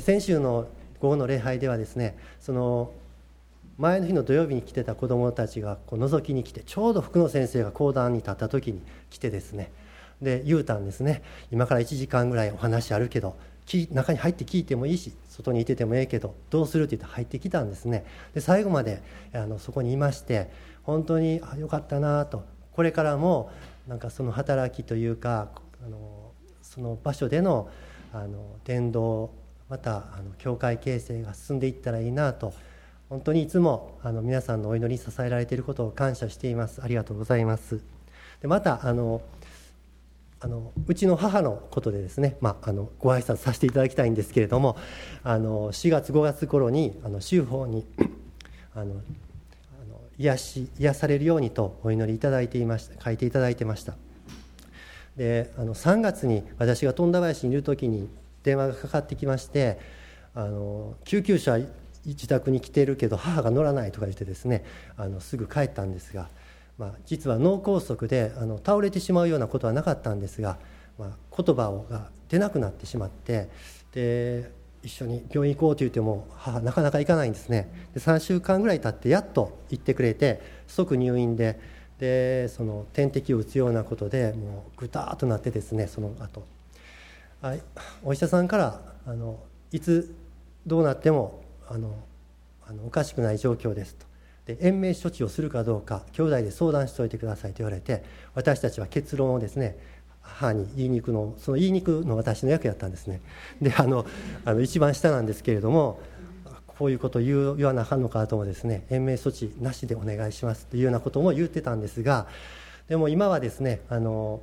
先週の午後の礼拝ではですねその前の日の土曜日に来てた子どもたちがこう覗きに来てちょうど福野先生が講談に立った時に来てですねで言うたんですね。今から1時間ぐらいお話あるけど中に入って聞いてもいいし外にいててもええけどどうするって言って入ってきたんですね。で最後まであのそこにいまして本当にあよかったなと。これからもなんかその働きというかあのその場所でのあの伝道またあの教会形成が進んでいったらいいなと本当にいつもあの皆さんのお祈りに支えられていることを感謝しています。ありがとうございます。でまたあのあのうちの母のことでですね、まあ、あのご挨拶させていただきたいんですけれどもあの4月5月頃にあの州法にあのあの癒し癒されるようにとお祈りいただいていました書いていただいてました。であの3月に私が富田林にいる時に電話がかかってきましてあの救急車自宅に来てるけど母が乗らないとか言ってですねあのすぐ帰ったんですがまあ、実は脳梗塞であの倒れてしまうようなことはなかったんですが、まあ、言葉をが出なくなってしまってで一緒に病院行こうと言っても母なかなか行かないんですね。で3週間ぐらい経ってやっと行ってくれて即入院ででその点滴を打つようなことでもうぐたーっとなってですねその後。あお医者さんからあのいつどうなってもあのあのおかしくない状況ですと。で延命処置をするかどうか兄弟で相談しておいてくださいと言われて私たちは結論をですね母に言いに行くのその言いに行くの私の役やったんですね。であのあの一番下なんですけれどもこういうことを言う言わなあかんのかともですね延命措置なしでお願いしますというようなことも言ってたんですがでも今はですねあの、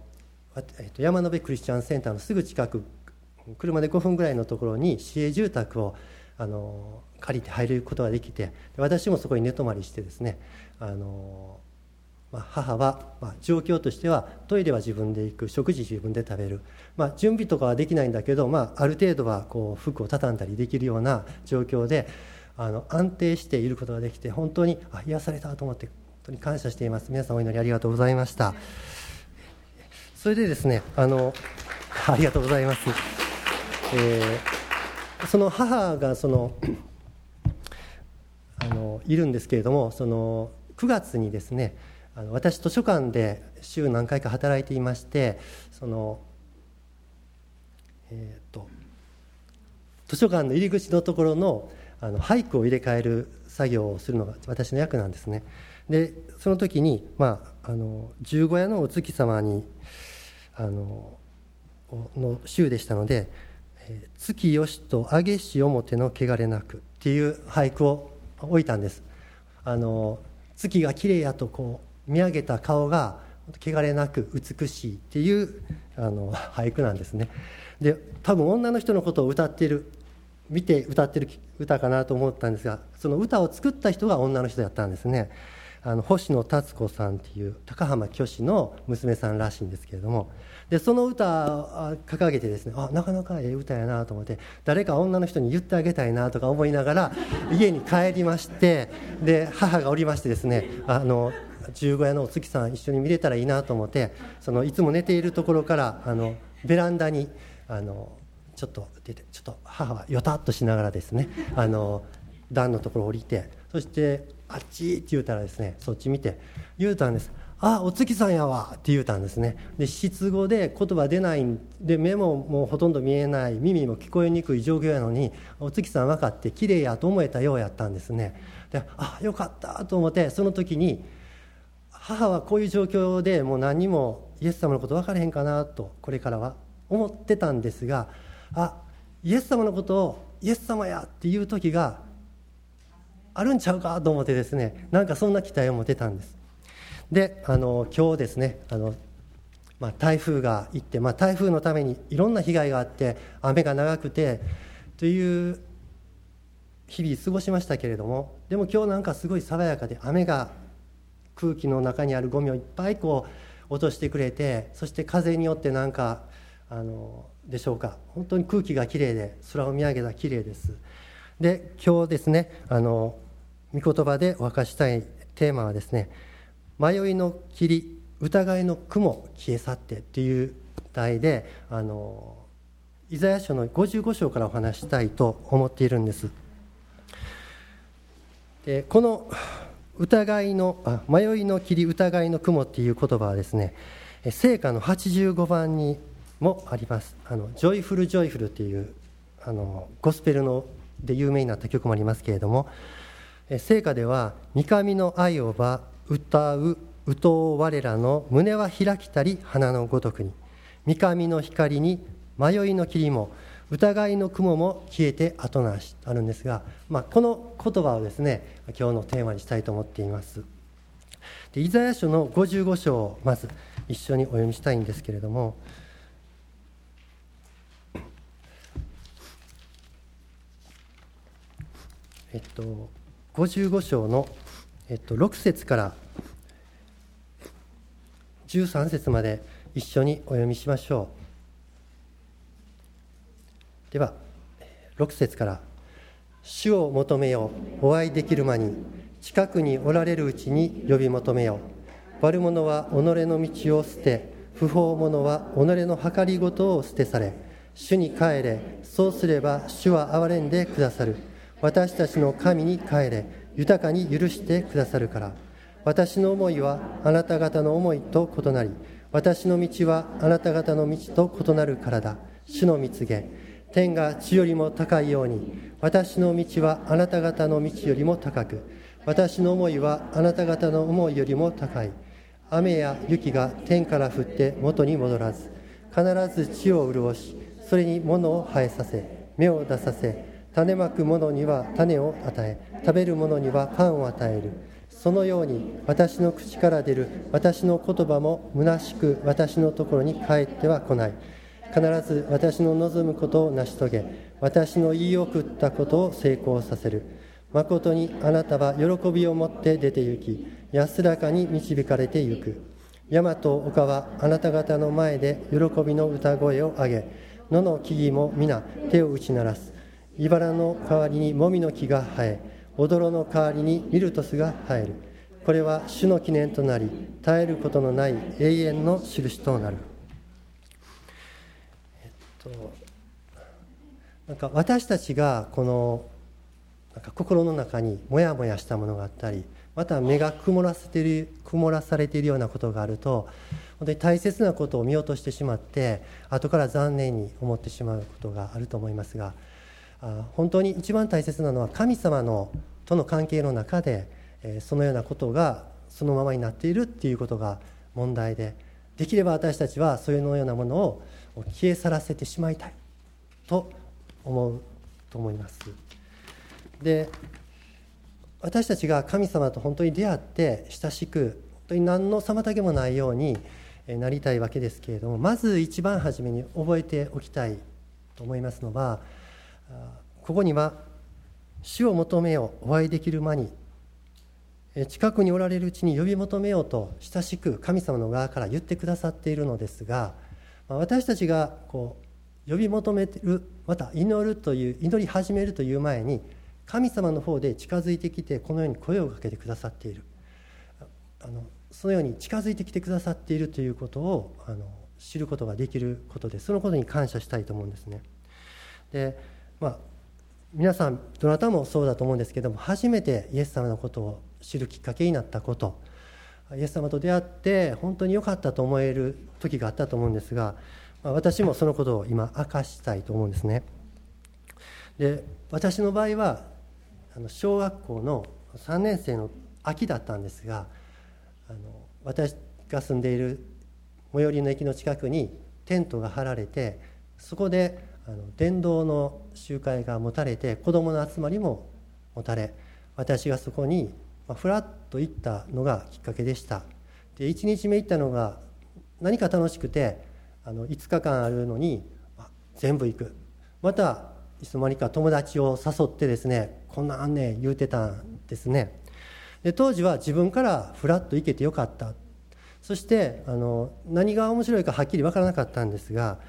えっと、山辺クリスチャンセンターのすぐ近く車で5分ぐらいのところに市営住宅をあの借りて入ることができて私もそこに寝泊まりしてですねあの、まあ、母は、まあ、状況としてはトイレは自分で行く食事自分で食べる、まあ、準備とかはできないんだけど、まあ、ある程度はこう服を畳んだりできるような状況であの安定していることができて本当にあ癒されたと思って本当に感謝しています。皆さんお祈りありがとうございました。それでですねあの ありがとうございます、えー、その母がその あのいるんですけれどもその9月にですねあの私図書館で週何回か働いていましてそのえっ、ー、と図書館の入り口のところのあの俳句を入れ替える作業をするのが私の役なんですね。でその時に、まあ、あの十五夜のお月様にあのの週でしたので「月よしとあげし表の汚れなく」っていう俳句を置いたんです。あの月が綺麗やとこう見上げた顔が汚れなく美しいっていうあの俳句なんですね。で多分女の人のことを歌ってる見て歌ってる歌かなと思ったんですがその歌を作った人が女の人だったんですね。あの星野達子さんっていう高浜虚子の娘さんらしいんですけれども。でその歌掲げてですねあなかなかええ歌やなと思って誰か女の人に言ってあげたいなとか思いながら家に帰りましてで母がおりましてですねあの十五夜のお月さん一緒に見れたらいいなと思ってそのいつも寝ているところからあのベランダにあのちょっと出てちょっと母はよたっとしながらですねあの段のところを降りてそしてあっちって言うたらですねそっち見て言うたんです。あお月さんやわって言うたんですね。で失語で言葉出ないんで目ももうほとんど見えない耳も聞こえにくい状況やのにお月さん分かって綺麗やと思えたようやったんですね。であよかったと思ってその時に母はこういう状況でもう何にもイエス様のこと分からへんかなとこれからは思ってたんですがあイエス様のことをイエス様やっていう時があるんちゃうかと思ってですねなんかそんな期待を持てたんです。であの今日ですねあの、まあ、台風が行って、まあ、台風のためにいろんな被害があって雨が長くてという日々過ごしましたけれどもでも今日なんかすごい爽やかで雨が空気の中にあるゴミをいっぱいこう落としてくれてそして風によってなんかあのでしょうか。本当に空気がきれいで空を見上げたきれいです。で今日ですねあの御言葉でお明かしたいテーマはですね迷いの霧疑いの雲消え去ってっていう題であのイザヤ書の55章からお話したいと思っているんです。でこの疑いのあ迷いの霧疑いの雲っていう言葉はですね聖歌の85番にもあります。あの Joyful Joyful っていうあのゴスペルので有名になった曲もありますけれども聖歌では「御神の愛をば歌ううとう我らの胸は開きたり花のごとくに三上の光に迷いの霧も疑いの雲も消えて後なしあるんですが、まあ、この言葉をですね今日のテーマにしたいと思っています。でイザヤ書の55章をまず一緒にお読みしたいんですけれどもえっと55章の、えっと、6節から13節まで一緒にお読みしましょう。では6節から「主を求めよお会いできる間に近くにおられるうちに呼び求めよ悪者は己の道を捨て不法者は己の計りごとを捨てされ。主に帰れ。そうすれば主は憐れんでくださる。私たちの神に帰れ豊かに許してくださるから。私の思いはあなた方の思いと異なり私の道はあなた方の道と異なるからだ。主の蜜げ。天が地よりも高いように私の道はあなた方の道よりも高く私の思いはあなた方の思いよりも高い。雨や雪が天から降って元に戻らず必ず地を潤しそれに物を生えさせ芽を出させ種まく者には種を与え食べる者にはパンを与える。そのように私の口から出る私の言葉も虚しく私のところに帰っては来ない。必ず私の望むことを成し遂げ私の言い送ったことを成功させる。誠にあなたは喜びを持って出て行き安らかに導かれてゆく。山と丘はあなた方の前で喜びの歌声を上げ野の木々も皆手を打ち鳴らす。茨の代わりにもみの木が生え踊の代わりにミルトスが生える。これは主の記念となり絶えることのない永遠の印となる、えっと、なんか私たちがこのなんか心の中にモヤモヤしたものがあったりまた目が曇らせてる曇らされているようなことがあると本当に大切なことを見落としてしまって後から残念に思ってしまうことがあると思いますが本当に一番大切なのは神様のとの関係の中でそのようなことがそのままになっているっていうことが問題でできれば私たちはそういうようなものを消え去らせてしまいたいと思うと思います。で私たちが神様と本当に出会って親しく本当に何の妨げもないようになりたいわけですけれどもまず一番初めに覚えておきたいと思いますのはここには「主を求めようお会いできる間に」近くにおられるうちに呼び求めようと親しく神様の側から言ってくださっているのですが私たちがこう呼び求めるまた祈るという祈り始めるという前に神様の方で近づいてきてこのように声をかけてくださっているあのそのように近づいてきてくださっているということをあの知ることができることでそのことに感謝したいと思うんですね。でまあ、皆さんどなたもそうだと思うんですけども初めてイエス様のことを知るきっかけになったこと。イエス様と出会って本当に良かったと思える時があったと思うんですが、まあ、私もそのことを今明かしたいと思うんですね。で私の場合はあの小学校の3年生の秋だったんですがあの私が住んでいる最寄りの駅の近くにテントが張られてそこであの伝道の集会が持たれて子どもの集まりも持たれ私がそこにふらっと行ったのがきっかけでした。で1日目行ったのが何か楽しくてあの5日間あるのに全部行く。またいつの間にか友達を誘ってですねこんなんね言うてたんですね。で当時は自分からふらっと行けてよかった。そしてあの何が面白いかはっきり分からなかったんですが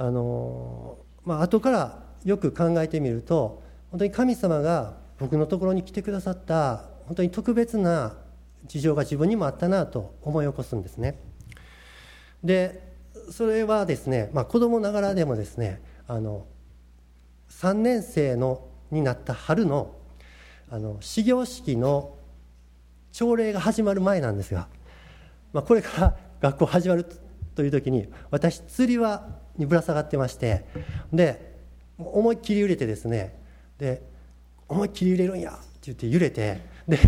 あのまあ後からよく考えてみると本当に神様が僕のところに来てくださった本当に特別な事情が自分にもあったなと思い起こすんですね。でそれはですね、まあ、子供ながらでもですねあの3年生のになった春のあの始業式の朝礼が始まる前なんですが、まあ、これから学校始まるという時に私釣り輪にぶら下がってましてで思いっきり揺れてですねで思いっきり揺れるんやって言って揺れてで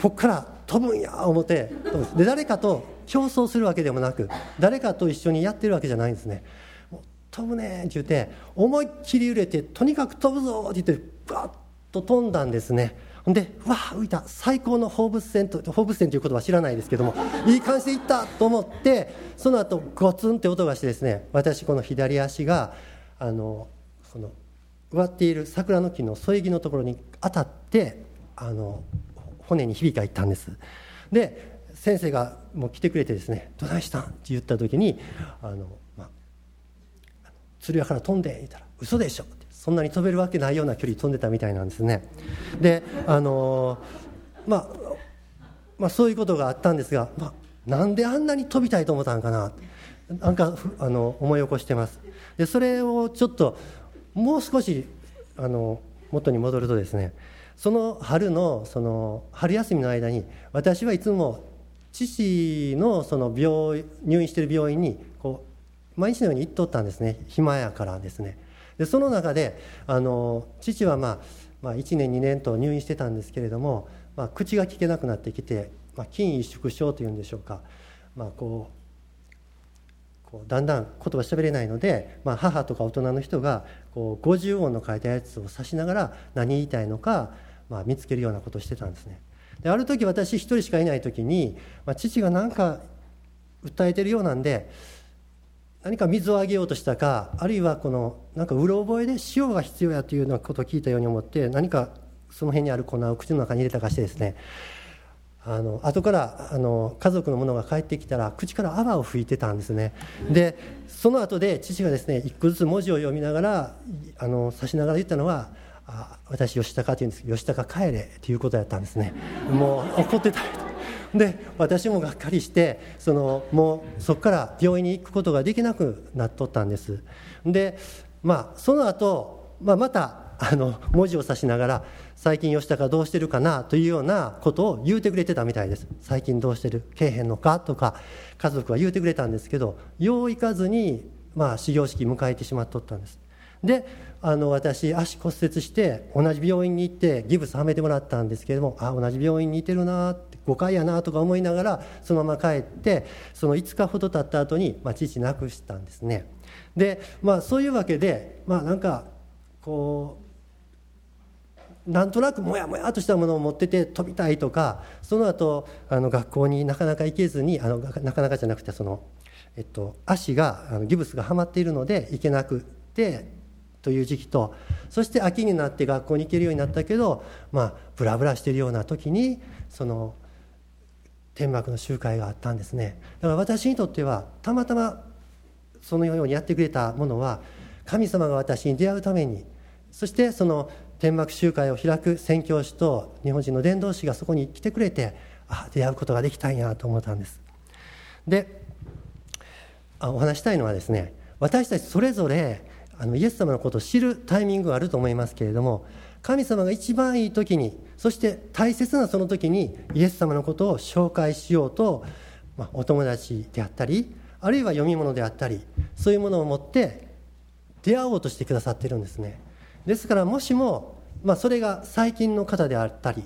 こっから飛ぶんや思ってで誰かと競争するわけでもなく誰かと一緒にやってるわけじゃないんですね飛ぶねって言って思いっきり揺れてとにかく飛ぶぞって言ってガッと飛んだんですね。でうわ浮いた最高の放物線と放物線という言葉知らないですけどもいい感じでいったと思ってその後ゴツンって音がしてですね私この左足があのその植わっている桜の木の添え木のところに当たってあの骨に響きがいったんですで先生がもう来てくれてですね「どないしたん?」って言った時に「あのまあ、釣り屋から飛んで」言ったら「嘘でしょ」ってそんなに飛べるわけないような距離飛んでたみたいなんですね。であのまあまあ、そういうことがあったんですが、まあ、なんであんなに飛びたいと思ったんかな。なんかあの思い起こしてます。でそれをちょっともう少しあの元に戻るとですねその春のその春休みの間に私はいつも父のその病入院している病院にこう毎日のように行っとったんですね。暇やからですね。でその中であの父は、まあ、まあ1年2年と入院してたんですけれども、まあ、口が聞けなくなってきて、まあ、筋萎縮症というんでしょうか、まあ、こうこうだんだん言葉喋れないので、まあ、母とか大人の人がこう50音の書いたやつを指しながら何言いたいのか、まあ、見つけるようなことをしてたんですね。である時私一人しかいない時に、まあ、父が何か訴えてるようなんで何か水をあげようとしたかあるいはこのなんかうろ覚えで塩が必要やというようなことを聞いたように思って何かその辺にある粉を口の中に入れたかしてですねあの後からあの家族の者が帰ってきたら口から泡を吹いてたんですね。でその後で父がですね一個ずつ文字を読みながらあの指しながら言ったのは「あ私吉高」って言うんですけど「吉高帰れ」っていうことやったんですね。もう怒ってた。で私もがっかりしてそのもうそこから病院に行くことができなくなっとったんです。でまあその後、まあまたあの文字を指しながら最近吉高どうしてるかな？というようなことを言うてくれてたみたいです最近どうしてる？けえへんのか？とか家族は言うてくれたんですけどよう行かずにまあ始業式迎えてしまっとったんです。であの私足骨折して同じ病院に行ってギブスはめてもらったんですけれどもあ同じ病院にいてるなって誤解やなとか思いながらそのまま帰ってその5日ほど経った後にまあ父亡くしたんですね。でまあそういうわけでまあなんかこうなんとなくもやもやとしたものを持ってて飛びたいとかその後あの学校になかなか行けずにあのなかなかじゃなくてその、えっと、足があのギブスがはまっているので行けなくてという時期とそして秋になって学校に行けるようになったけどまあブラブラしているような時にその天幕の集会があったんですね。だから私にとってはたまたまそのようにやってくれたものは神様が私に出会うためにそしてその天幕集会を開く宣教師と日本人の伝道師がそこに来てくれてあ出会うことができたんやと思ったんです。であお話したいのはですね私たちそれぞれあのイエス様のことを知るタイミングがあると思いますけれども神様が一番いい時にそして大切なその時にイエス様のことを紹介しようと、まあ、お友達であったりあるいは読み物であったりそういうものを持って出会おうとしてくださってるんですね。ですからもしも、まあ、それが最近の方であったり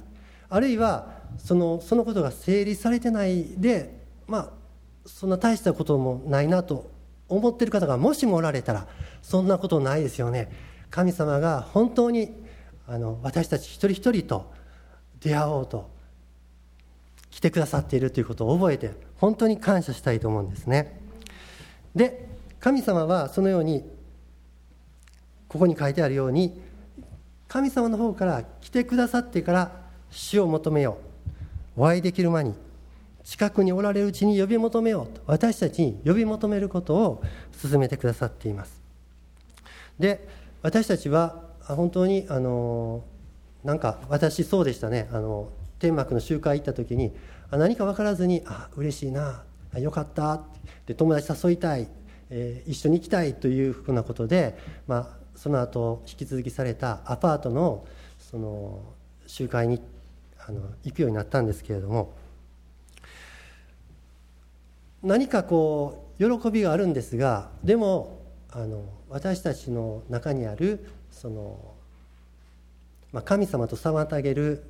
あるいはそのそのことが整理されてないでまあそんな大したこともないなと思ってる方がもしもおられたらそんなことないですよね。神様が本当にあの私たち一人一人と出会おうと来てくださっているということを覚えて本当に感謝したいと思うんですね。で神様はそのようにここに書いてあるように神様の方から来てくださってから死を求めよう。お会いできる間に近くにおられるうちに呼び求めようと私たちに呼び求めることを進めてくださっています。で私たちは本当にあのなんか私そうでしたね。あの天幕の集会行った時に何か分からずに「あ嬉しいなあよかった」で友達誘いたいえー、一緒に行きたいというふうなことで、まあ、その後引き続きされたアパートのその集会にあの行くようになったんですけれども何かこう喜びがあるんですがでもあの私たちの中にあるその、まあ、神様と妨げる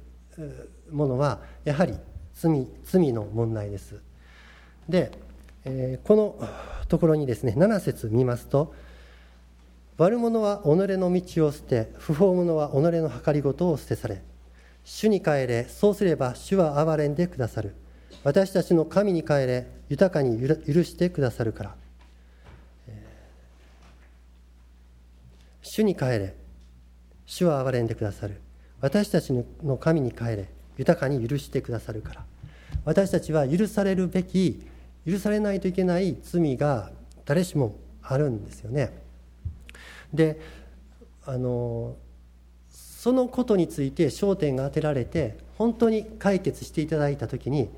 ものはやはり罪罪の問題です。で、えー、このところにですね7節見ますと「悪者は己の道を捨て不法者は己の計りごとを捨てされ。主に帰れそうすれば主は憐れんでくださる。私たちの神に帰れ豊かに許してくださるから」主に帰れ。主は憐れんでくださる。私たちの神に帰れ。豊かに許してくださるから。私たちは許されるべき許されないといけない罪が誰しもあるんですよね。であのそのことについて焦点が当てられて本当に解決していただいた時に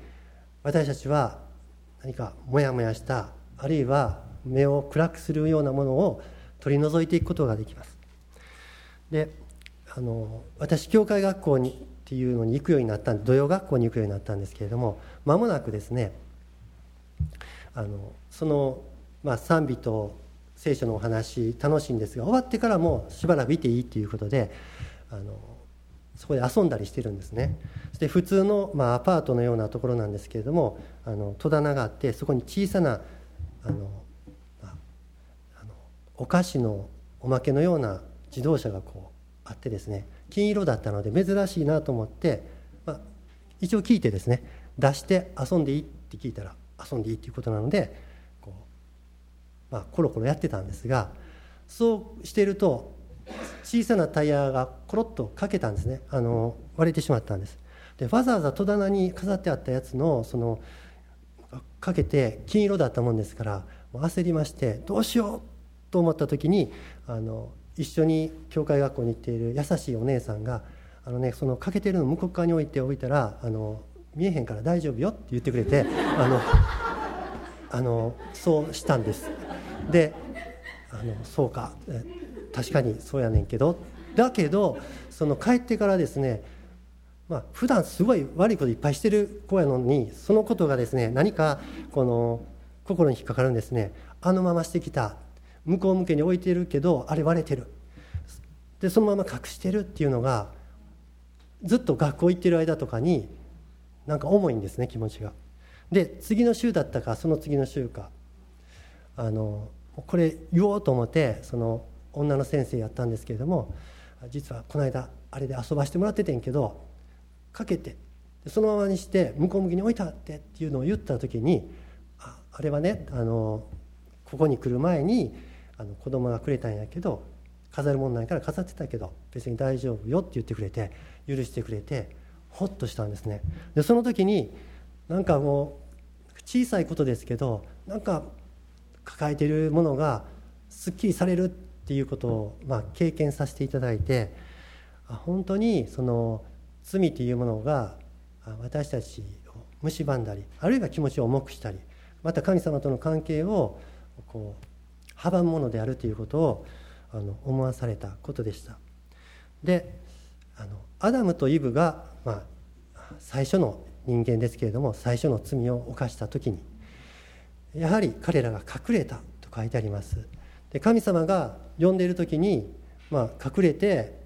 私たちは何かモヤモヤしたあるいは目を暗くするようなものを取り除いていくことができます。であの私教会学校にっていうのに行くようになったんで土曜学校に行くようになったんですけれども間もなくですねあのその、まあ、賛美と聖書のお話楽しいんですが終わってからもしばらくいていいっていうことであのそこで遊んだりしてるんですね。そして普通の、まあ、アパートのようなところなんですけれどもあの戸棚があってそこに小さな、あのお菓子のおまけのような自動車がこうあってですね金色だったので珍しいなと思って、まあ、一応聞いてですね出して遊んでいいって聞いたら遊んでいいっていうことなのでこう、まあ、コロコロやってたんですがそうしてると小さなタイヤがコロッとかけたんですね。あの割れてしまったんです。でわざわざ戸棚に飾ってあったやつのそのかけて金色だったもんですから焦りましてどうしようと思った時にあの一緒に教会学校に行っている優しいお姉さんがあの、ね、そのかけてるの向こう側に置いておいたらあの見えへんから大丈夫よって言ってくれて あのあのそうしたんです。であのそうか確かにそうやねんけど。だけどその帰ってからですねまあ普段すごい悪いこといっぱいしてる子やのにそのことがですね何かこの心に引っかかるんですね。あのまましてきた。向こう向けに置いてるけどあれ割れてるでそのまま隠してるっていうのがずっと学校行ってる間とかになんか重いんですね気持ちが。で次の週だったかその次の週かあのこれ言おうと思ってその女の先生やったんですけれども実はこの間あれで遊ばしてもらっててんけどかけてそのままにして向こう向きに置いたってっていうのを言った時にああれはねあのここに来る前にあの子供がくれたんやけど飾るもんないから飾ってたけど別に大丈夫よって言ってくれて許してくれてほっとしたんですね。でその時になんかもう小さいことですけどなんか抱えているものがすっきりされるっていうことを、まあ、経験させていただいて本当にその罪というものが私たちを蝕んだりあるいは気持ちを重くしたりまた神様との関係をこう阻むものであるということをあの思わされたことでした。であのアダムとイブが、まあ、最初の人間ですけれども最初の罪を犯した時にやはり彼らが隠れたと書いてあります。で神様が呼んでいる時に、まあ、隠れて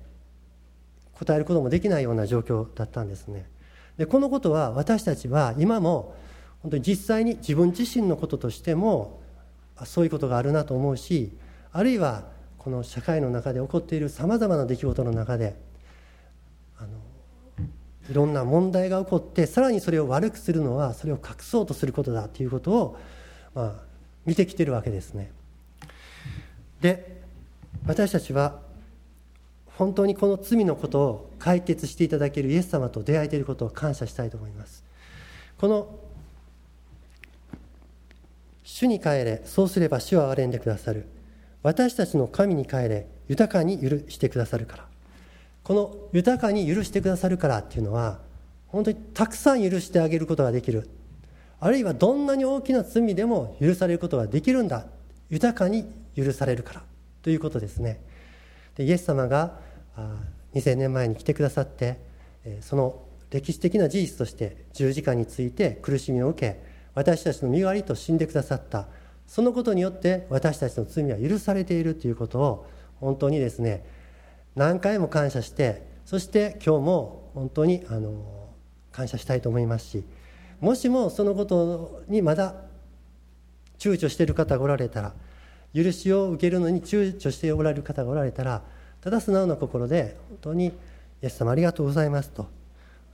答えることもできないような状況だったんですね。でこのことは私たちは今も本当に実際に自分自身のこととしてもそういうことがあるなと思うしあるいはこの社会の中で起こっているさまざまな出来事の中であのいろんな問題が起こってさらにそれを悪くするのはそれを隠そうとすることだということを、まあ、見てきてるわけですね。で私たちは本当にこの罪のことを解決していただけるイエス様と出会えていることを感謝したいと思います。この主に帰れそうすれば主は憐れんでくださる。私たちの神に帰れ豊かに許してくださるから。この豊かに許してくださるからっていうのは本当にたくさん許してあげることができる。あるいはどんなに大きな罪でも許されることができるんだ。豊かに許されるから。ということですね。でイエス様が2000年前に来てくださってその歴史的な事実として十字架について苦しみを受け私たちの身代わりと死んでくださった。そのことによって私たちの罪は許されているということを本当にですね何回も感謝してそして今日も本当にあの感謝したいと思いますしもしもそのことにまだ躊躇している方がおられたら許しを受けるのに躊躇しておられる方がおられたらただ素直な心で本当に「イエス様ありがとうございます」と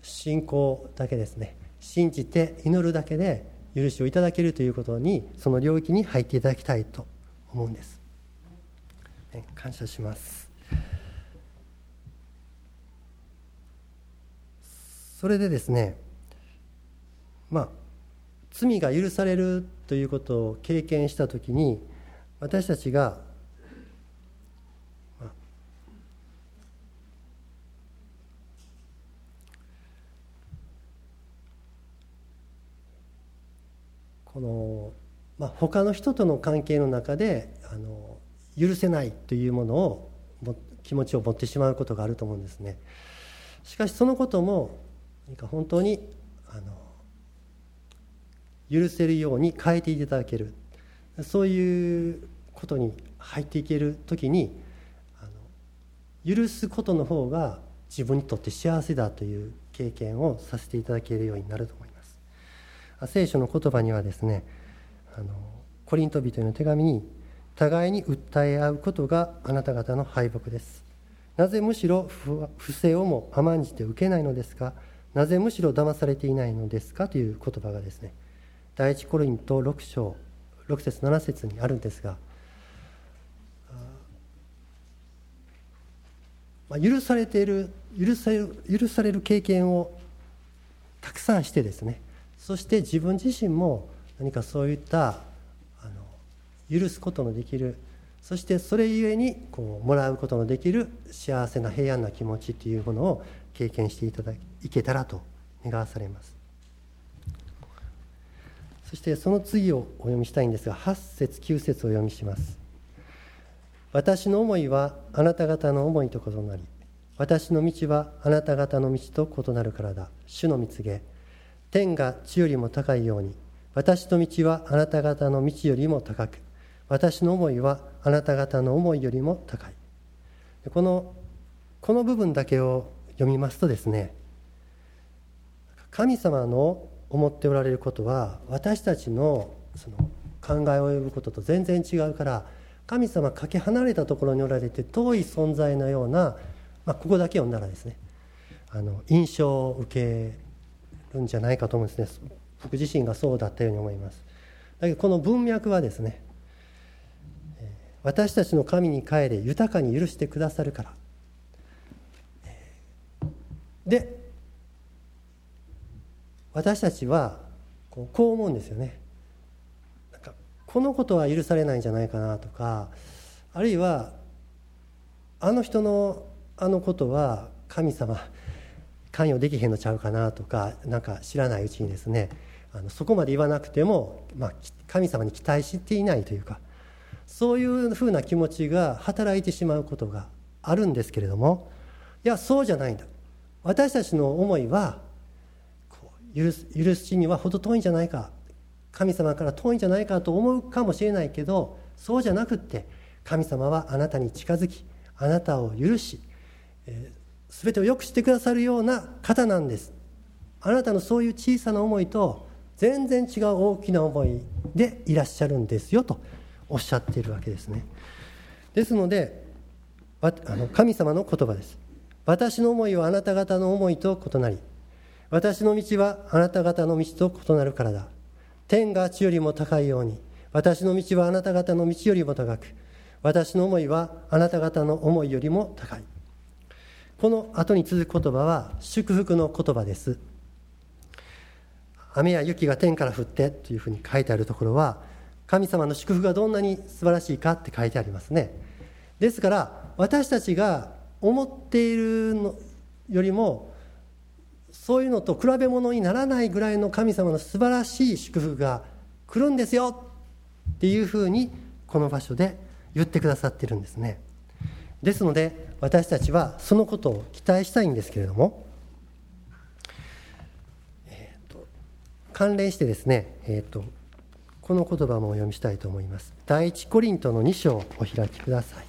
信仰だけですね信じて祈るだけで許しをいただけるということにその領域に入っていただきたいと思うんです、感謝します。それでですねまあ罪が許されるということを経験した時に私たちがこの、まあ、他の人との関係の中であの許せないというものを気持ちを持ってしまうことがあると思うんですね。しかしそのことも何か本当にあの許せるように変えていただけるそういうことに入っていける時にあの許すことの方が自分にとって幸せだという経験をさせていただけるようになると思います。聖書の言葉にはですねあのコリント人への手紙に互いに訴え合うことがあなた方の敗北です。なぜむしろ不正をも甘んじて受けないのですか？なぜむしろ騙されていないのですか？という言葉がですね第一コリント6章6節7節にあるんですが、まあ、許されている許される許される経験をたくさんしてですねそして自分自身も何かそういったあの許すことのできるそしてそれゆえにこうもらうことのできる幸せな平安な気持ちというものを経験していただいけたらと願わされます。そしてその次をお読みしたいんですが8節9節をお読みします。私の思いはあなた方の思いと異なり私の道はあなた方の道と異なるからだ。主の蜜げ。天が地よりも高いように私の道はあなた方の道よりも高く私の思いはあなた方の思いよりも高い。このこの部分だけを読みますとですね神様の思っておられることは私たちのその考えを及ぶことと全然違うから神様かけ離れたところにおられて遠い存在のような、まあ、ここだけ読んだらですねあの印象を受けんじゃないかと思うんですね。僕自身がそうだったように思います。だけどこの文脈はですね私たちの神に帰れ豊かに許してくださるから。で私たちはこう思うんですよね。なんかこのことは許されないんじゃないかなとかあるいはあの人のあのことは神様関与できへんのちゃうかなとかなんか知らないうちにですねあのそこまで言わなくても、まあ、神様に期待していないというかそういうふうな気持ちが働いてしまうことがあるんですけれどもいやそうじゃないんだ。私たちの思いは許す許しには程遠いんじゃないか神様から遠いんじゃないかと思うかもしれないけどそうじゃなくって神様はあなたに近づきあなたを許し、え全てをよくしてくださるような方なんです。あなたのそういう小さな思いと全然違う大きな思いでいらっしゃるんですよとおっしゃっているわけですね。ですのであの神様の言葉です。私の思いはあなた方の思いと異なり私の道はあなた方の道と異なるからだ。天が地よりも高いように私の道はあなた方の道よりも高く私の思いはあなた方の思いよりも高い。この後に続く言葉は祝福の言葉です。雨や雪が天から降ってというふうに書いてあるところは神様の祝福がどんなに素晴らしいかって書いてありますね。ですから私たちが思っているのよりもそういうのと比べ物にならないぐらいの神様の素晴らしい祝福が来るんですよっていうふうにこの場所で言ってくださってるんですね。ですので私たちはそのことを期待したいんですけれども、えーと、関連してですね、えーと、とこの言葉もお読みしたいと思います。第一コリントの2章をお開きください。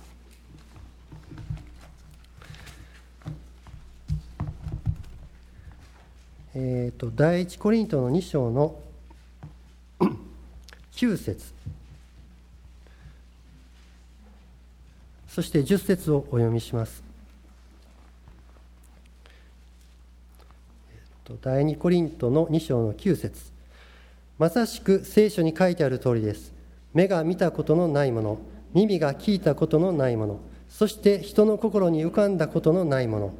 えーと、第一コリントの2章の9節。そして10節をお読みします。第2コリントの2章の9節まさしく聖書に書いてある通りです。目が見たことのないもの、耳が聞いたことのないもの、そして人の心に浮かんだことのないもの、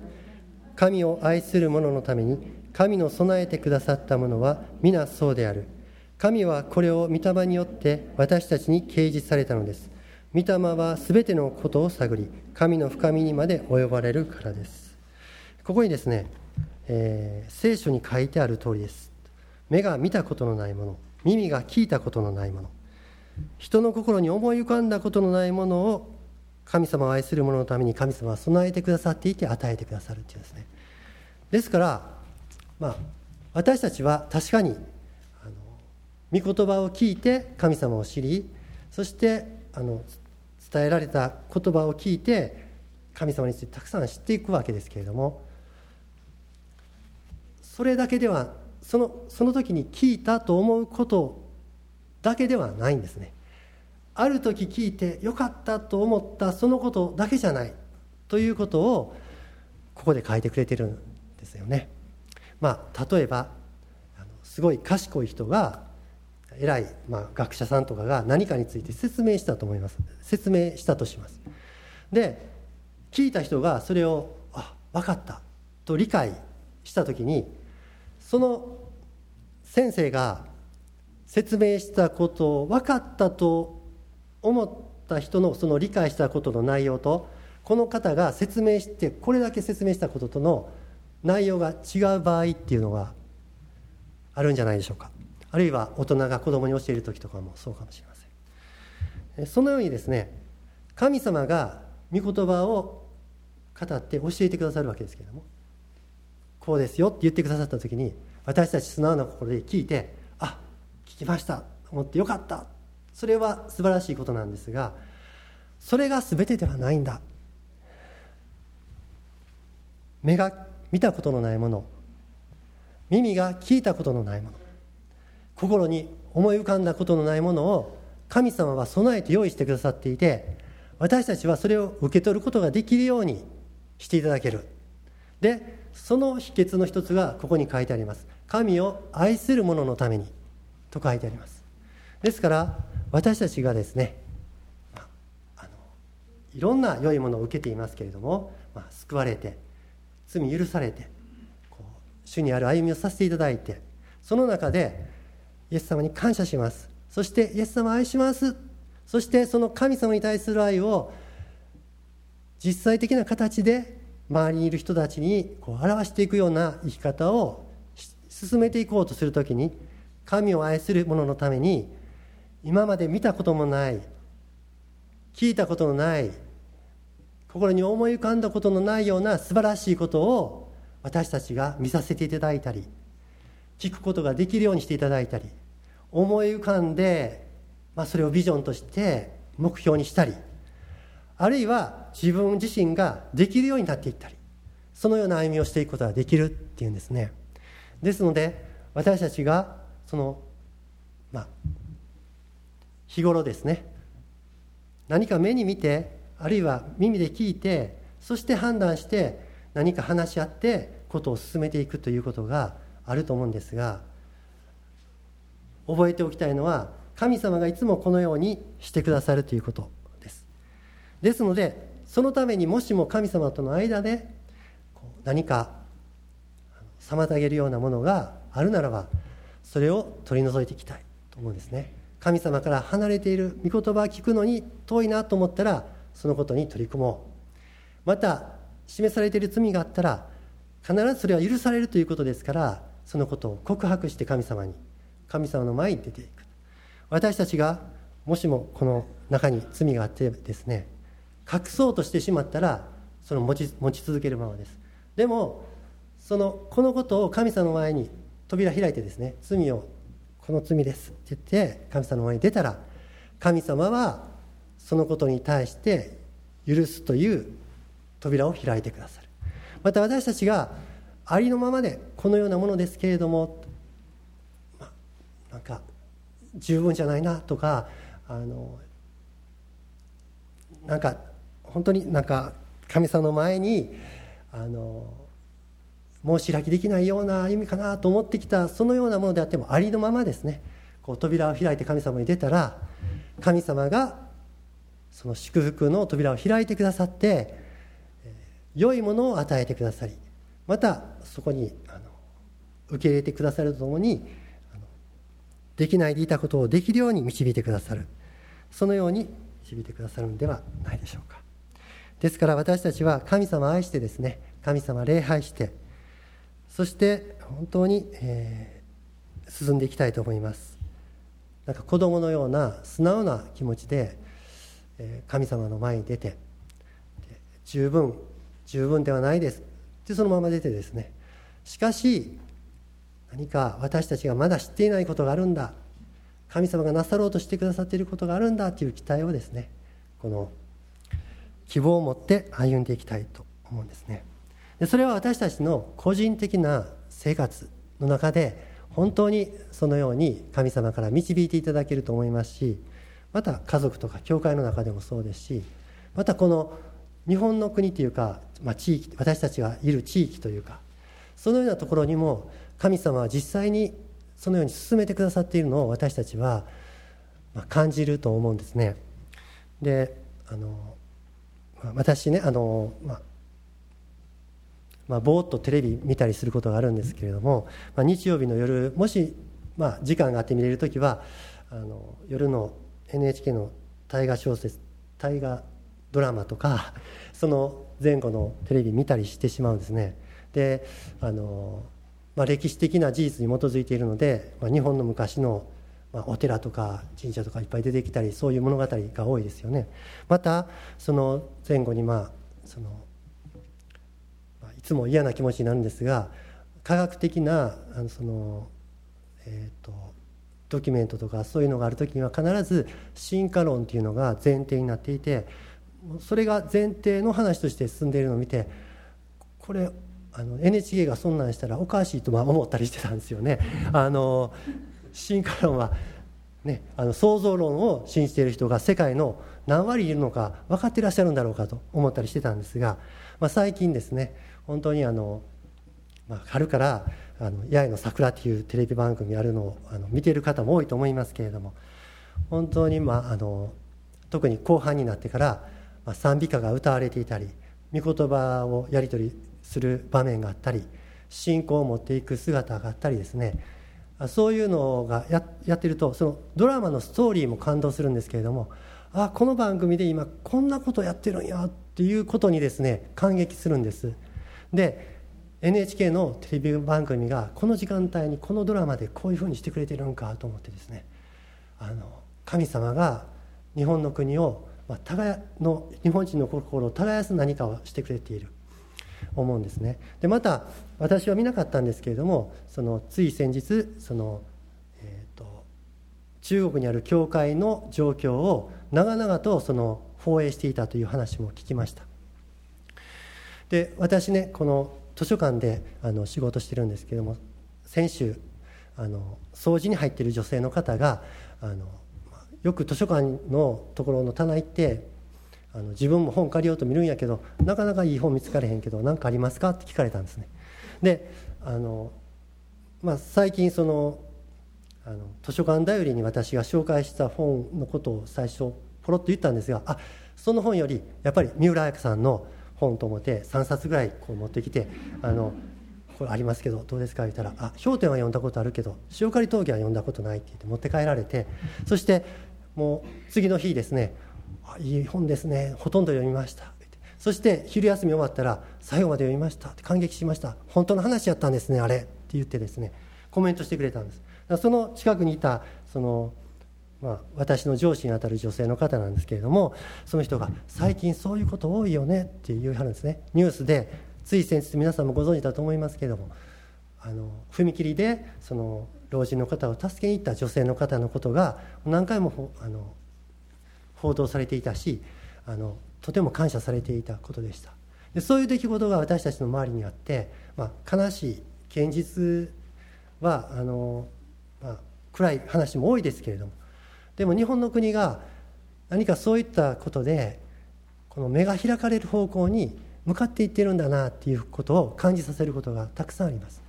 神を愛する者のために神の備えてくださったものは皆そうである神はこれを御霊によって私たちに掲示されたのです御霊はすべてのことを探り神の深みにまで及ばれるからです。ここにですね、えー、聖書に書いてある通りです。目が見たことのないもの耳が聞いたことのないもの人の心に思い浮かんだことのないものを神様を愛する者のために神様は備えてくださっていて与えてくださるっていうですね。ですからまあ、私たちは確かにあの御言葉を聞いて神様を知りそしてあの伝えられた言葉を聞いて神様についてたくさん知っていくわけですけれどもそれだけではそのその時に聞いたと思うことだけではないんですね。ある時聞いてよかったと思ったそのことだけじゃないということをここで書いてくれてるんですよね。まあ、例えばすごい賢い人が偉い、まあ、学者さんとかが何かについて説明したと思います。説明したとします。で聞いた人がそれを「あ分かった」と理解した時にその先生が説明したことを分かったと思った人のその理解したことの内容とこの方が説明してこれだけ説明したこととの内容が違う場合っていうのがあるんじゃないでしょうか。あるいは大人が子供に教える時とかもそうかもしれません。そのようにですね神様が御言葉を語って教えてくださるわけですけれどもこうですよって言ってくださった時に私たち素直な心で聞いてあ聞きました思ってよかったそれは素晴らしいことなんですがそれが全てではないんだ。目が見たことのないもの耳が聞いたことのないもの心に思い浮かんだことのないものを神様は備えて用意してくださっていて私たちはそれを受け取ることができるようにしていただける。でその秘訣の一つがここに書いてあります。神を愛する者のためにと書いてあります。ですから私たちがですねあのいろんな良いものを受けていますけれども、まあ、救われて罪許されてこう主にある歩みをさせていただいてその中でイエス様に感謝します。そしてイエス様愛します。そしてその神様に対する愛を実際的な形で周りにいる人たちにこう表していくような生き方を進めていこうとする時に神を愛する者のために今まで見たこともない聞いたことのない心に思い浮かんだことのないような素晴らしいことを私たちが見させていただいたり聞くことができるようにしていただいたり思い浮かんで、まあ、それをビジョンとして目標にしたりあるいは自分自身ができるようになっていったりそのような歩みをしていくことができるっていうんですね。ですので私たちがそのまあ日頃ですね何か目に見てあるいは耳で聞いてそして判断して何か話し合ってことを進めていくということがあると思うんですが覚えておきたいのは神様がいつもこのようにしてくださるということです。ですのでそのためにもしも神様との間で何か妨げるようなものがあるならばそれを取り除いていきたいと思うんですね。神様から離れている御言葉を聞くのに遠いなと思ったらそのことに取り組もう。また示されている罪があったら必ずそれは許されるということですからそのことを告白して神様に神様の前に出ていく。私たちがもしもこの中に罪があってですね隠そうとしてしまったらその持ち持ち続けるままです。でもそのこのことを神様の前に扉開いてですね罪をこの罪です。って言って神様の前に出たら神様はそのことに対して許すという扉を開いてくださる。また私たちがありのままでこのようなものですけれども、ま、なんか十分じゃないなとかあのなんか本当になんか神様の前にあの申し開きできないような歩みかなと思ってきたそのようなものであってもありのままですね。こう扉を開いて神様に出たら神様がその祝福の扉を開いてくださって良いものを与えてくださりまたそこにあの受け入れてくださるとともにできないでいたことをできるように導いてくださる。そのように導いてくださるのではないでしょうか。ですから私たちは神様を愛してですね神様礼拝してそして本当に、えー、進んでいきたいと思います。なんか子供のような素直な気持ちで、えー、神様の前に出て十分十分ではないです。でそのまま出てですねしかし何か私たちがまだ知っていないことがあるんだ神様がなさろうとしてくださっていることがあるんだという期待をですねこの希望を持って歩んでいきたいと思うんですね。でそれは私たちの個人的な生活の中で本当にそのように神様から導いていただけると思いますしまた家族とか教会の中でもそうですしまたこの日本の国というか、まあ、地域私たちがいる地域というかそのようなところにも神様は実際にそのように進めてくださっているのを私たちは感じると思うんですね。であの私ねあの、まあまあ、ぼーっとテレビ見たりすることがあるんですけれども、まあ、日曜日の夜もし、まあ、時間があって見れる時はあの夜の NHK の大河小説大河ドラマとか その前後のテレビ見たりしてしまうんですね。であの、まあ、歴史的な事実に基づいているので、まあ、日本の昔の、まあ、お寺とか神社とかいっぱい出てきたりそういう物語が多いですよね。またその前後にまあその、まあ、いつも嫌な気持ちになるんですが科学的なあのその、えー、とドキュメントとかそういうのがある時には必ず進化論っていうのが前提になっていてそれが前提の話として進んでいるのを見てこれあの NHK がそんなんしたらおかしいとまあ思ったりしてたんですよね。あの進化論はね、あの創造論を信じている人が世界の何割いるのか分かっていらっしゃるんだろうかと思ったりしてたんですが、まあ、最近ですね本当にあの、まあ、春から「あの八重の桜」というテレビ番組あるのをあの見ている方も多いと思いますけれども本当に、まあ、あの特に後半になってから賛美歌が歌われていたり御言葉をやり取りする場面があったり信仰を持っていく姿があったりですね。そういうのがややってるとそのドラマのストーリーも感動するんですけれどもあこの番組で今こんなことやってるんやっていうことにですね感激するんです。で NHK のテレビ番組がこの時間帯にこのドラマでこういうふうにしてくれてるんかと思ってですねあの神様が日本の国をまあ、耕の日本人の心を耕す何かをしてくれている。思うんですね。でまた私は見なかったんですけれどもそのつい先日その、えーと、中国にある教会の状況を長々とその放映していたという話も聞きました。で私ねこの図書館であの仕事してるんですけれども先週あの掃除に入っている女性の方があのよく図書館のところの棚行ってあの自分も本借りようと見るんやけどなかなかいい本見つかれへんけど何かありますかって聞かれたんですね。であの、まあ、最近そのあの図書館頼りに私が紹介した本のことを最初ポロッと言ったんですがあその本よりやっぱり三浦綾子さんの本と思って3冊ぐらいこう持ってきてあのこれありますけどどうですか言ったら「あ氷点は読んだことあるけど塩刈峠は読んだことない」って言って持って帰られてそしてもう次の日ですね「いい本ですねほとんど読みました」そして昼休み終わったら「最後まで読みました」って感激しました「本当の話やったんですねあれ」って言ってですねコメントしてくれたんです。その近くにいたそのまあ、私の上司にあたる女性の方なんですけれどもその人が「最近そういうこと多いよね」って言うはるんですね。ニュースでつい先日皆さんもご存知だと思いますけれどもあの踏切でその老人の方を助けに行った女性の方のことが何回もあの報道されていたしあのとても感謝されていたことでした。でそういう出来事が私たちの周りにあって、まあ、悲しい現実はあの、まあ、暗い話も多いですけれどもでも日本の国が何かそういったことでこの目が開かれる方向に向かっていってるんだなっていうことを感じさせることがたくさんあります。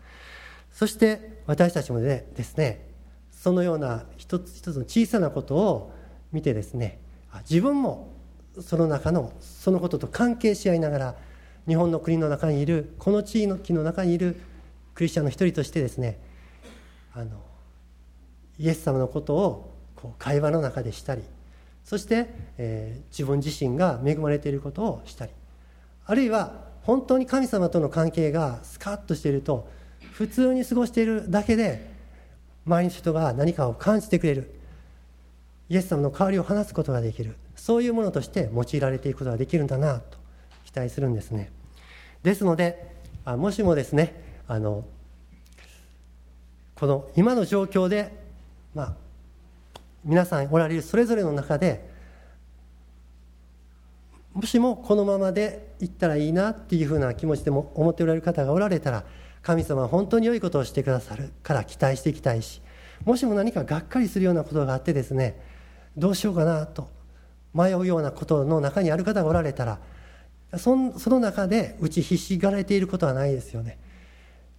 そして私たちもでですねそのような一つ一つの小さなことを見てですね自分もその中のそのことと関係し合いながら日本の国の中にいるこの地域の中にいるクリスチャンの一人としてですねあのイエス様のことをこう会話の中でしたりそして、えー、自分自身が恵まれていることをしたりあるいは本当に神様との関係がスカッとしていると普通に過ごしているだけで周りの人が何かを感じてくれる。イエス様の代わりを話すことができる。そういうものとして用いられていくことができるんだなと期待するんですね。ですのであもしもですねあのこの今の状況でまあ皆さんおられるそれぞれの中でもしもこのままでいったらいいなっていうふうな気持ちでも思っておられる方がおられたら神様は本当に良いことをしてくださるから期待していきたいしもしも何かがっかりするようなことがあってですねどうしようかなと迷うようなことの中にある方がおられたらその中で打ちひしがれていることはないですよね。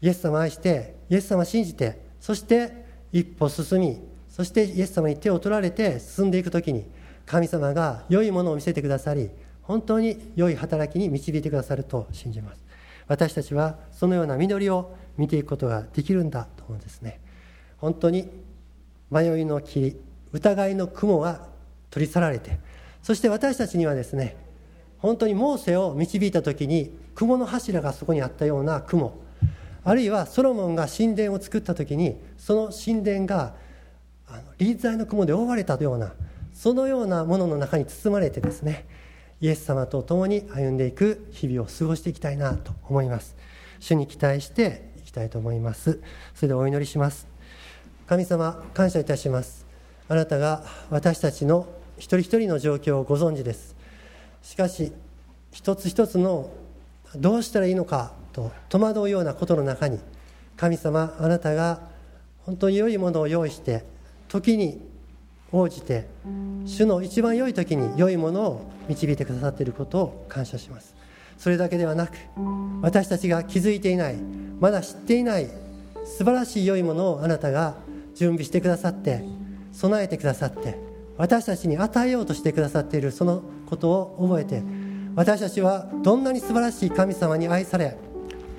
イエス様愛してイエス様信じてそして一歩進みそしてイエス様に手を取られて進んでいく時に神様が良いものを見せてくださり本当に良い働きに導いてくださると信じます。私たちはそのような実りを見ていくことができるんだと思うんですね。本当に迷いの霧疑いの雲が取り去られてそして私たちにはですね本当にモーセを導いた時に雲の柱がそこにあったような雲あるいはソロモンが神殿を作った時にその神殿があのリーザイの雲で覆われたようなそのようなものの中に包まれてですねイエス様と共に歩んでいく日々を過ごしていきたいなと思います。主に期待していきたいと思います。それでお祈りします。神様感謝いたします。あなたが私たちの一人一人の状況をご存知です。しかし一つ一つのどうしたらいいのかと戸惑うようなことの中に神様あなたが本当に良いものを用意して時に応じて主の一番良い時に良いものを導いてくださっていることを感謝します。それだけではなく私たちが気づいていないまだ知っていない素晴らしい良いものをあなたが準備してくださって備えてくださって私たちに与えようとしてくださっているそのことを覚えて私たちはどんなに素晴らしい神様に愛され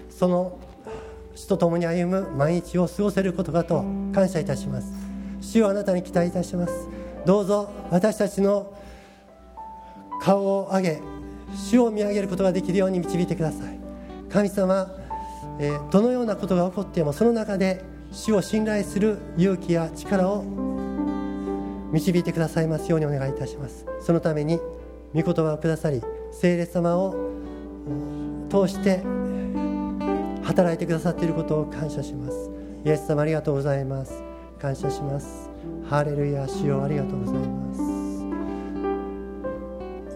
その主と共に歩む毎日を過ごせることかと感謝いたします。主をあなたに期待いたします。どうぞ私たちの顔を上げ主を見上げることができるように導いてください。神様、えー、どのようなことが起こってもその中で主を信頼する勇気や力を導いてくださいますようにお願いいたします。そのために御言葉をくださり聖霊様を通して働いてくださっていることを感謝します。イエス様ありがとうございます。感謝します。ハレルヤ主よありがとうございます。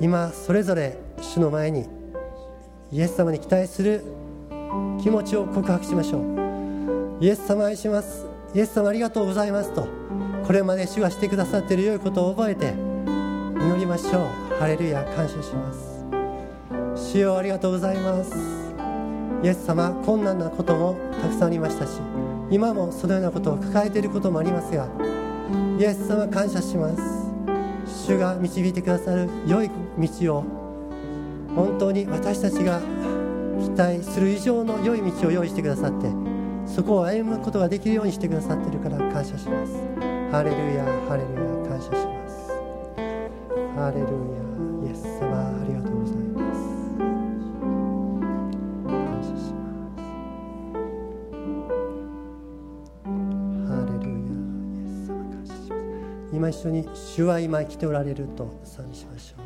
今それぞれ主の前にイエス様に期待する気持ちを告白しましょう。イエス様愛します。イエス様ありがとうございます。とこれまで主がしてくださっている良いことを覚えて祈りましょう。ハレルヤ感謝します。主よありがとうございます。イエス様困難なこともたくさんありましたし今もそのようなことを抱えていることもありますがイエス様感謝します。主が導いてくださる良い道を本当に私たちが期待する以上の良い道を用意してくださってそこを歩むことができるようにしてくださっているから感謝します。ハレルヤハレルヤ感謝します。ハレルヤイエス様。今一緒に主は今生きておられると賛美しましょう。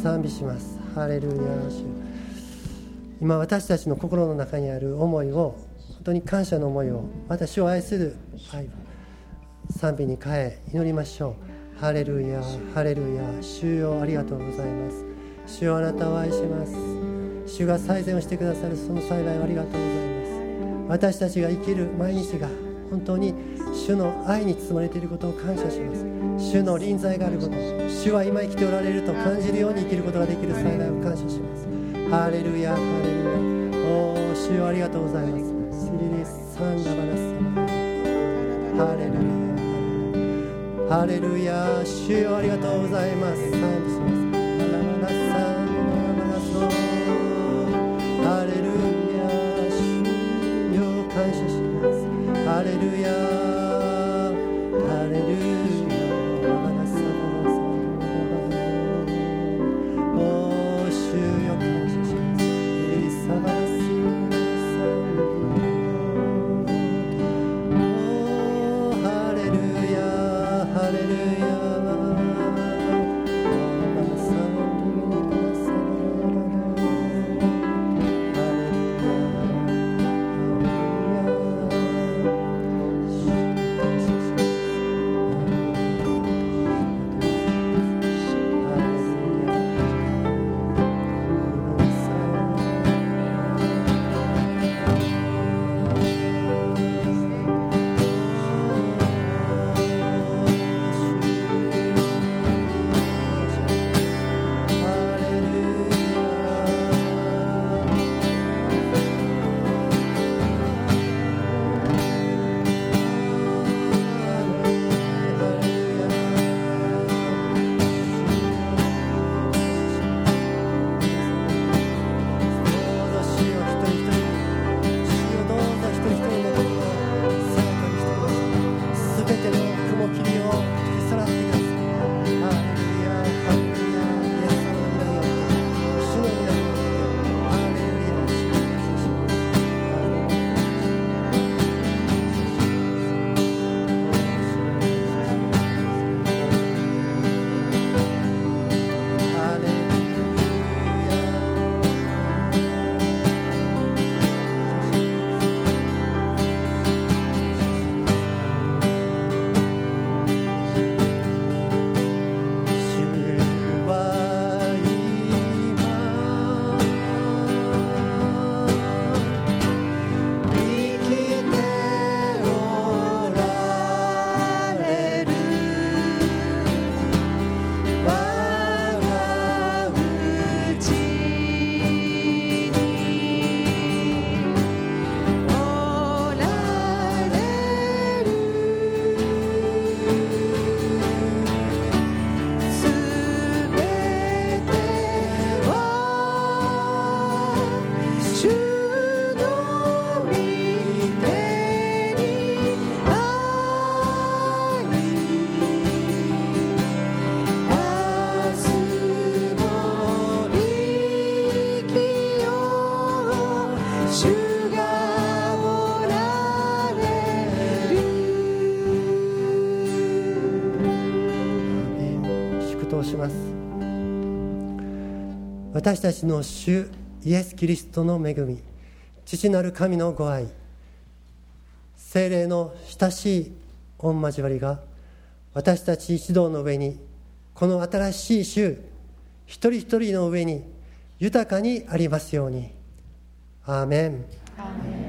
賛美します。ハレルヤ主今私たちの心の中にある思いを本当に感謝の思いを私を愛する愛賛美に変え祈りましょう。ハレルヤハレルヤ主よありがとうございます。主よあなたを愛します。主が最善をしてくださるその幸いをありがとうございます。私たちが生きる毎日が本当に主の愛に包まれていることを感謝します。主の臨在があること主は今生きておられると感じるように生きることができる幸いを感謝します。ハレルヤハレルヤ。おお主よありがとうございます。シリリスサンダバナスハレルヤハレルヤ。主よありがとうございます。賛美私たちの主イエス・キリストの恵み父なる神のご愛精霊の親しい御交わりが私たち一同の上にこの新しい週一人一人の上に豊かにありますように。アーメン。